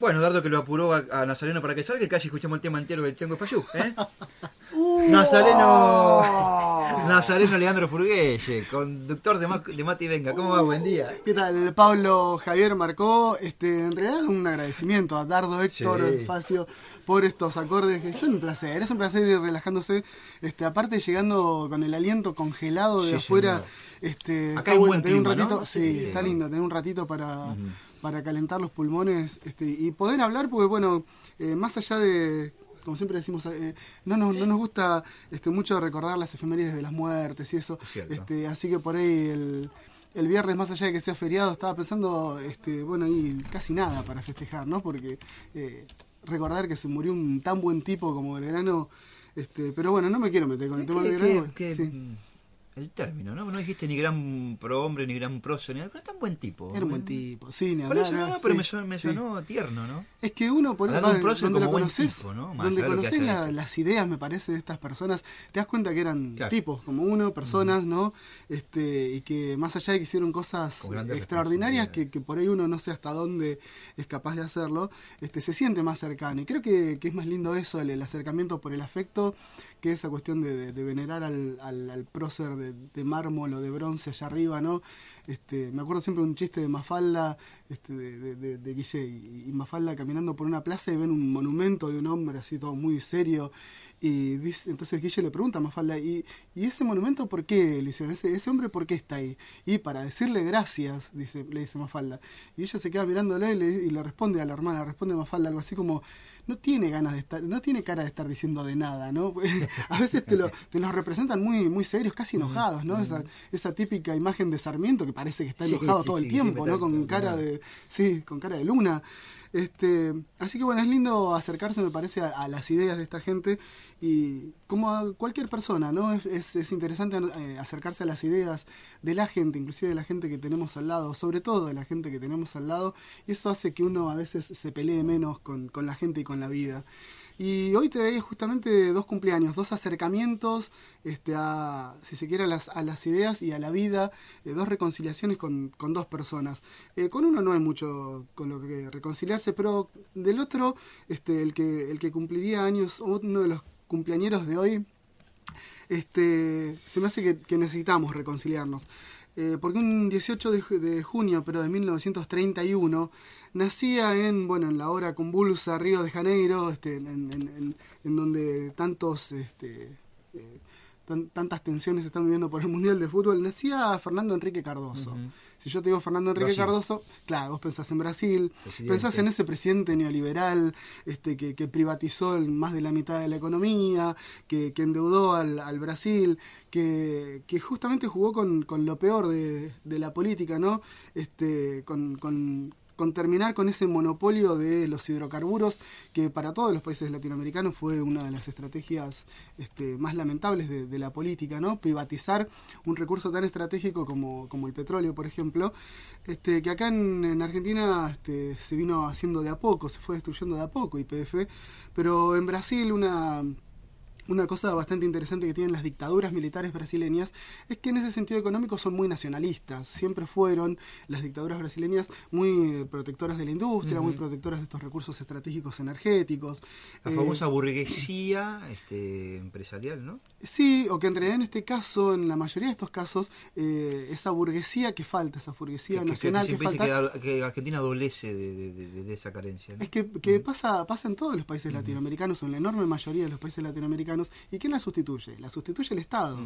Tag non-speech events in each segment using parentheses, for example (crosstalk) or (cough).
Bueno, Dardo que lo apuró a, Nazareno para que salga y casi escuchamos el tema entero del Chango Espaciú. ¿eh? Nazareno, (laughs) Nazareno Leandro Furguelle, conductor de, de Mati Venga. ¿Cómo va? Buen día. ¿Qué tal? Pablo Javier marcó, este, en realidad un agradecimiento a Dardo Héctor Espacio por estos acordes que son un placer, es un placer ir relajándose, este, aparte llegando con el aliento congelado de afuera, este, Acá hay buen un ratito, sí, está lindo, tener un ratito para para calentar los pulmones este, y poder hablar, porque bueno, eh, más allá de, como siempre decimos, eh, no, nos, no nos gusta este, mucho recordar las efemérides de las muertes y eso, este, así que por ahí el, el viernes, más allá de que sea feriado, estaba pensando, este, bueno, y casi nada para festejar, ¿no? Porque eh, recordar que se murió un tan buen tipo como el verano, este, pero bueno, no me quiero meter con el tema del. Sí el término, ¿no? No dijiste ni gran prohombre ni gran prócer, ni pero tan buen tipo. Era un buen tipo, sí, ni hablar, Por eso no, pero me, sonó, tierno, ¿no? Es que uno, por ejemplo, donde, lo conoces, donde conoces las ideas, me parece, de estas personas, te das cuenta que eran tipos como uno, personas, ¿no? este Y que más allá de que hicieron cosas extraordinarias, que, que, por ahí uno no sé hasta dónde es capaz de hacerlo, este se siente más cercano. Y creo que, que es más lindo eso, el, acercamiento por el afecto, que esa cuestión de, venerar al, al, al prócer de de, mármol o de bronce allá arriba, ¿no? Este, me acuerdo siempre un chiste de Mafalda, este, de, de, Guille, y, Mafalda caminando por una plaza y ven un monumento de un hombre así todo muy serio, y dice, entonces Guille le pregunta a Mafalda, ¿y, ¿y ese monumento por qué, le ese, ese hombre por qué está ahí? Y para decirle gracias, dice, le dice Mafalda. Y ella se queda mirándole y le, y le responde a la hermana, responde Mafalda algo así como, no tiene ganas de estar, no tiene cara de estar diciendo de nada, ¿no? (laughs) a veces te, lo, te los representan muy, muy serios, casi enojados, ¿no? Esa, esa típica imagen de Sarmiento que parece que está enojado todo el tiempo, ¿no? Con cara de, sí, con cara de luna. Este, así que bueno, es lindo acercarse, me parece, a, las ideas de esta gente y como a cualquier persona, ¿no? Es, es, interesante eh, acercarse a las ideas de la gente, inclusive de la gente que tenemos al lado, sobre todo de la gente que tenemos al lado, y eso hace que uno a veces se pelee menos con, con la gente y con la vida. Y hoy traía justamente dos cumpleaños, dos acercamientos este, a, si se quiere, a las, a las ideas y a la vida, eh, dos reconciliaciones con, con dos personas. Eh, con uno no hay mucho con lo que reconciliarse, pero del otro, este, el, que, el que cumpliría años, uno de los cumpleañeros de hoy, este, se me hace que, necesitamos reconciliarnos. Eh, porque un 18 de, junio, pero de 1931, nacía en, bueno, en la hora convulsa Río de Janeiro, este, en, donde tantos, este, eh, tantas tensiones se están viviendo por el Mundial de Fútbol, nacía Fernando Enrique Cardoso. Si yo te digo Fernando Enrique Cardoso, claro, vos pensás en Brasil, pensás en ese presidente neoliberal este, que, privatizó más de la mitad de la economía, que, endeudó al, Brasil, que, justamente jugó con, lo peor de, la política, ¿no? Este, con, con terminar con ese monopolio de los hidrocarburos que para todos los países latinoamericanos fue una de las estrategias este, más lamentables de, la política, ¿no? Privatizar un recurso tan estratégico como, como el petróleo, por ejemplo, este, que acá en, Argentina este, se vino haciendo de a poco, se fue destruyendo de a poco YPF, pero en Brasil una una cosa bastante interesante que tienen las dictaduras militares brasileñas es que en ese sentido económico son muy nacionalistas. Siempre fueron las dictaduras brasileñas muy protectoras de la industria, muy protectoras de estos recursos estratégicos energéticos. La famosa eh, burguesía este, empresarial, ¿no? Sí, o que en realidad en este caso, en la mayoría de estos casos, eh, esa burguesía que falta, esa burguesía nacional que, falta... que, Argentina adolece de, esa carencia. Es que, pasa, pasa en todos los países latinoamericanos, o en la enorme mayoría de los países latinoamericanos, ¿Y quién la sustituye? La sustituye el Estado.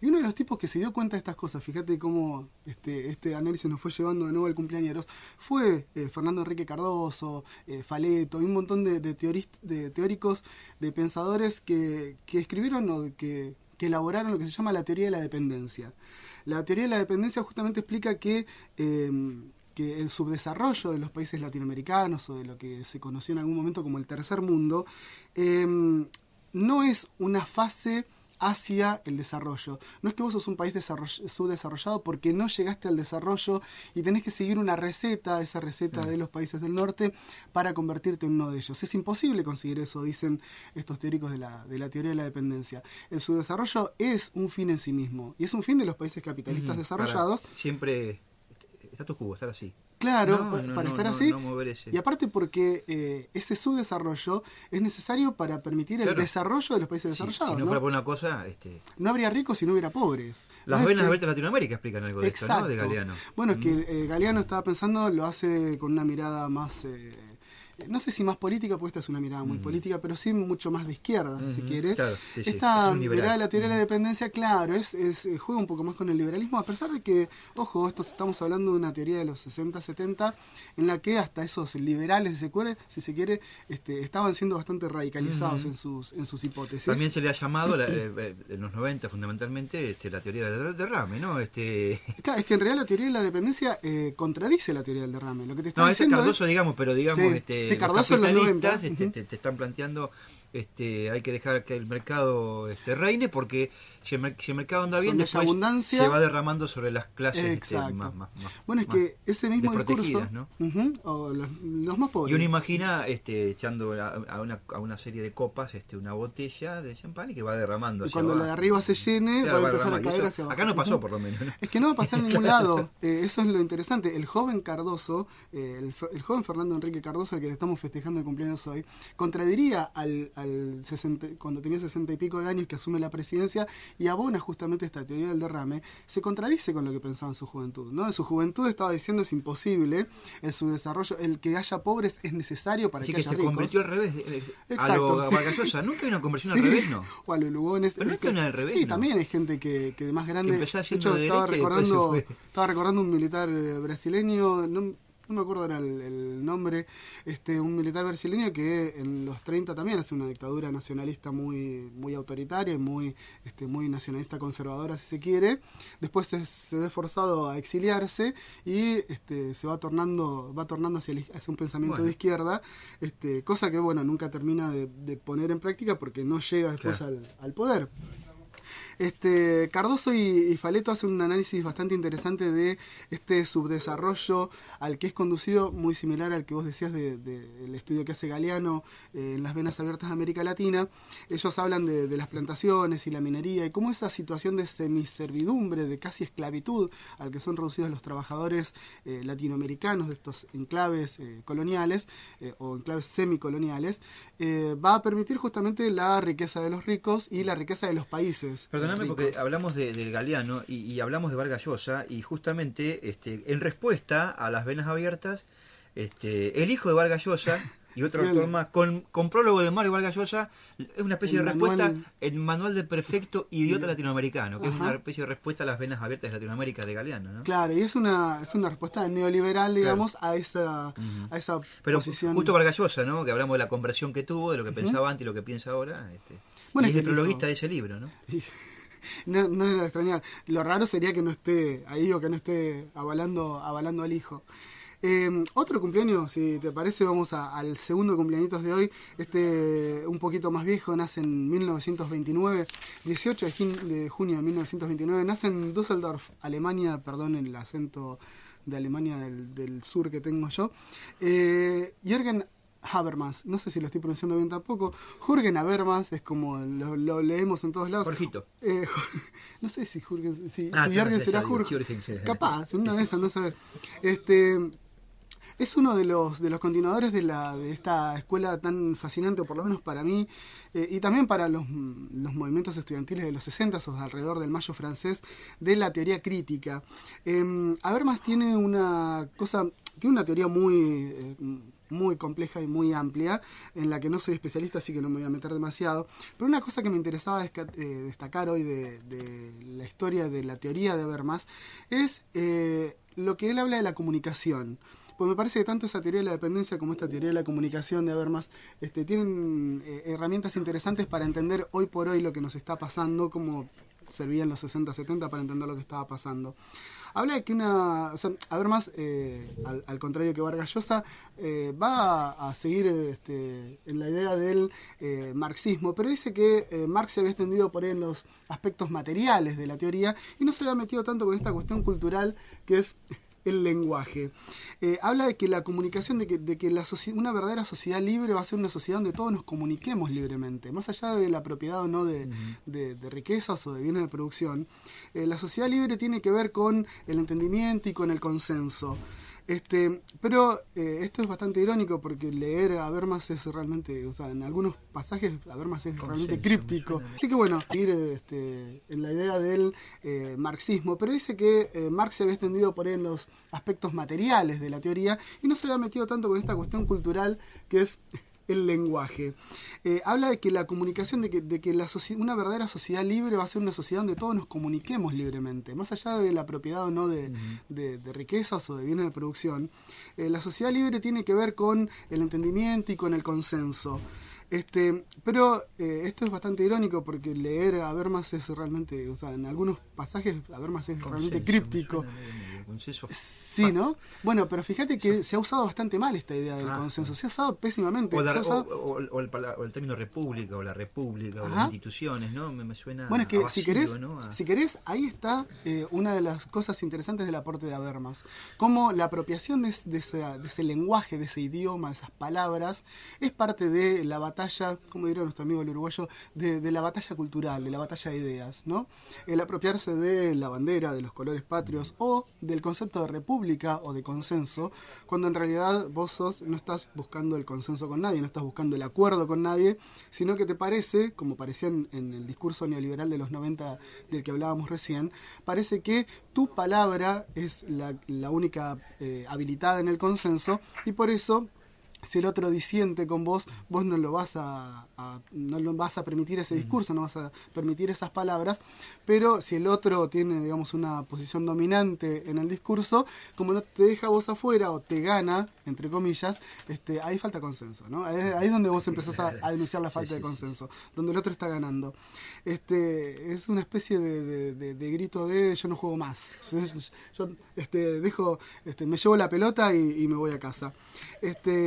Y uno de los tipos que se dio cuenta de estas cosas, fíjate cómo este, este análisis nos fue llevando de nuevo al cumpleaños, fue eh, Fernando Enrique Cardoso, eh, Faleto y un montón de, de, de teóricos, de pensadores que, escribieron o que, elaboraron lo que se llama la teoría de la dependencia. La teoría de la dependencia justamente explica que em, que el subdesarrollo de los países latinoamericanos o de lo que se conoció en algún momento como el tercer mundo eh, no es una fase hacia el desarrollo. No es que vos sos un país subdesarrollado porque no llegaste al desarrollo y tenés que seguir una receta, esa receta de los países del norte, para convertirte en uno de ellos. Es imposible conseguir eso, dicen estos teóricos de la, de la teoría de la dependencia. El subdesarrollo es un fin en sí mismo y es un fin de los países capitalistas desarrollados. siempre, está tu jugo, estar así. Claro, para estar así. Y aparte porque eh, ese subdesarrollo es necesario para permitir el desarrollo de los países desarrollados. Si no, fuera por una cosa... Este... No habría ricos si no hubiera pobres. Las venas abiertas de Latinoamérica explican algo de esto, ¿no? De Galeano. Bueno, es que mm. eh, Galeano estaba pensando, lo hace con una mirada más... Eh, no sé si más política, porque esta es una mirada muy mm. política, pero sí mucho más de izquierda, si quiere. esta mirada de la teoría de la dependencia, claro, es, es, eh, juega un poco más con el liberalismo, a pesar de que, ojo, esto estamos hablando de una teoría de los 60, 70, en la que hasta esos liberales, si se quiere, si se quiere este, estaban siendo bastante radicalizados en, sus, en sus hipótesis. También se le ha llamado, (coughs) eh, eh, en los 90 fundamentalmente, este, la teoría del derrame, ¿no? Este... (laughs) Claro, es que en realidad la teoría de la dependencia contradice la teoría del derrame. Lo que te está no, ese es Cardoso, digamos, pero digamos... este Cardoso en los 90. Este, te, están planteando este, hay que dejar que el mercado este, reine porque si el, mercado anda bien, después se va derramando sobre las clases este, más, más, Bueno, es que ese mismo discurso, ¿no? o los, más pobres. Y uno imagina este, echando a, una, a una serie de copas este, una botella de champán y que va derramando. Y cuando la de arriba se llene, va a empezar a caer hacia abajo. Acá no pasó, por lo menos. Es que no va a pasar en ningún (laughs) lado. Eh, eso es lo interesante. El joven Cardoso, eh, el, joven Fernando Enrique Cardoso, al que le estamos festejando el cumpleaños hoy, contradiría al, al 60, cuando tenía sesenta y pico de años que asume la presidencia y abona justamente esta teoría del derrame, se contradice con lo que pensaba en su juventud. ¿no? En su juventud estaba diciendo es imposible, en su desarrollo, el que haya pobres es necesario para que, que se convirtió al revés. Exacto. A lo (laughs) nunca hay una conversión al revés, ¿no. O a lo Lugones. Pero no es que, al revés. Sí, también hay gente que, que de más grande. de hecho, estaba recordando, estaba recordando un militar eh, brasileño. No, no me acuerdo era el, nombre, este, un militar brasileño que en los 30 también hace una dictadura nacionalista muy, muy autoritaria y muy, este, muy nacionalista conservadora, si se quiere. Después se, ve forzado a exiliarse y este, se va tornando, va tornando hacia, hacia un pensamiento de izquierda, este, cosa que bueno, nunca termina de, poner en práctica porque no llega después al, al poder. Este, Cardoso y, Faleto hacen un análisis bastante interesante de este subdesarrollo al que es conducido, muy similar al que vos decías del de, estudio que hace Galeano eh, en las venas abiertas de América Latina. Ellos hablan de, las plantaciones y la minería y cómo esa situación de semiservidumbre, de casi esclavitud al que son reducidos los trabajadores eh, latinoamericanos de estos enclaves eh, coloniales o enclaves semicoloniales, va a permitir justamente la riqueza de los ricos y la riqueza de los países porque hablamos de, del Galeano y, hablamos de Vargas Llosa y justamente este, en respuesta a las venas abiertas, este, el hijo de Vargas Llosa (laughs) y otro autor más, con, con, prólogo de Mario Vargas Llosa, es una especie de respuesta, el manual de perfecto idiota latinoamericano, que es una especie de respuesta a las venas abiertas de Latinoamérica de Galeano. ¿no? Claro, y es una, es una respuesta neoliberal, digamos, a esa, a esa Pero justo Vargas Llosa, ¿no? que hablamos de la conversión que tuvo, de lo que pensaba antes y lo que piensa ahora. Este, bueno, y es el prologuista de ese libro, ¿no? (laughs) no, no es de extrañar. Lo raro sería que no esté ahí o que no esté avalando, avalando al hijo. Em, otro cumpleaños, si te parece, vamos al segundo cumpleaños de hoy. Este, un poquito más viejo, nace en 1929, 18 de, junio de 1929. Nace en Düsseldorf, Alemania, perdón el acento de Alemania del, sur que tengo yo. Eh, Jürgen Habermas, no sé si lo estoy pronunciando bien tampoco. Jürgen Habermas es como lo, leemos en todos lados. Jorgito. Eh, (laughs) no sé si Jürgen, si, ah, Jürgen será Jürgen. Capaz, una de esas, no sé. Este, es uno de los, de los continuadores de, la, de esta escuela tan fascinante, por lo menos para mí, eh, y también para los, los, movimientos estudiantiles de los 60 o alrededor del mayo francés, de la teoría crítica. Eh, Habermas tiene una cosa, tiene una teoría muy... Muy compleja y muy amplia, en la que no soy especialista, así que no me voy a meter demasiado. Pero una cosa que me interesaba eh, destacar hoy de, la historia de la teoría de Habermas es eh, lo que él habla de la comunicación. Pues me parece que tanto esa teoría de la dependencia como esta teoría de la comunicación de Habermas este, tienen eh, herramientas interesantes para entender hoy por hoy lo que nos está pasando, como servían los 60-70 para entender lo que estaba pasando. Habla de que una. O sea, más, eh, al, contrario que Vargas Llosa, eh, va a, seguir este, en la idea del eh, marxismo, pero dice que Marx se había extendido por ahí en los aspectos materiales de la teoría y no se había metido tanto con esta cuestión cultural que es el lenguaje. Eh, habla de que la comunicación, de que, de que la una verdadera sociedad libre va a ser una sociedad donde todos nos comuniquemos libremente, más allá de la propiedad o no de, riquezas o de bienes de producción. Eh, la sociedad libre tiene que ver con el entendimiento y con el consenso. Este, pero eh, esto es bastante irónico porque leer a Habermas es realmente, o sea, en algunos pasajes Habermas es realmente críptico. Así que bueno, ir este, en la idea del eh, marxismo, pero dice que eh, Marx se había extendido por ahí en los aspectos materiales de la teoría y no se había metido tanto con esta cuestión cultural que es el lenguaje. Eh, habla de que la comunicación, de que, de que la una verdadera sociedad libre va a ser una sociedad donde todos nos comuniquemos libremente, más allá de la propiedad o no de, riquezas o de bienes de producción. Eh, la sociedad libre tiene que ver con el entendimiento y con el consenso. Este, pero eh, esto es bastante irónico porque leer a Habermas es realmente, o sea, en algunos pasajes Habermas es realmente críptico. Sí, ¿no? Bueno, pero fíjate que se ha usado bastante mal esta idea del ah, consenso, se ha usado pésimamente. O, el, término república o la república o las instituciones, ¿no? Me, suena Bueno, es que si, querés, si querés, ahí está eh, una de las cosas interesantes del aporte de Habermas. Cómo la apropiación de, de, ese, lenguaje, de ese idioma, de esas palabras, es parte de la batalla, como diría nuestro amigo el uruguayo, de, la batalla cultural, de la batalla de ideas, ¿no? El apropiarse de la bandera, de los colores patrios o del concepto de república o de consenso, cuando en realidad vos sos, no estás buscando el consenso con nadie, no estás buscando el acuerdo con nadie, sino que te parece, como parecía en, el discurso neoliberal de los 90 del que hablábamos recién, parece que tu palabra es la, única eh, habilitada en el consenso y por eso si el otro disiente con vos, vos no lo vas a, no lo vas a permitir ese discurso, no vas a permitir esas palabras, pero si el otro tiene, digamos, una posición dominante en el discurso, como no te deja vos afuera o te gana, entre comillas, este, ahí falta consenso, ¿no? Ahí, es donde vos empezás a, denunciar la (laughs) falta de consenso, donde el otro está ganando. Este, es una especie de, grito de yo no juego más, yo, este, dejo, este, me llevo la pelota y, y me voy a casa. Este,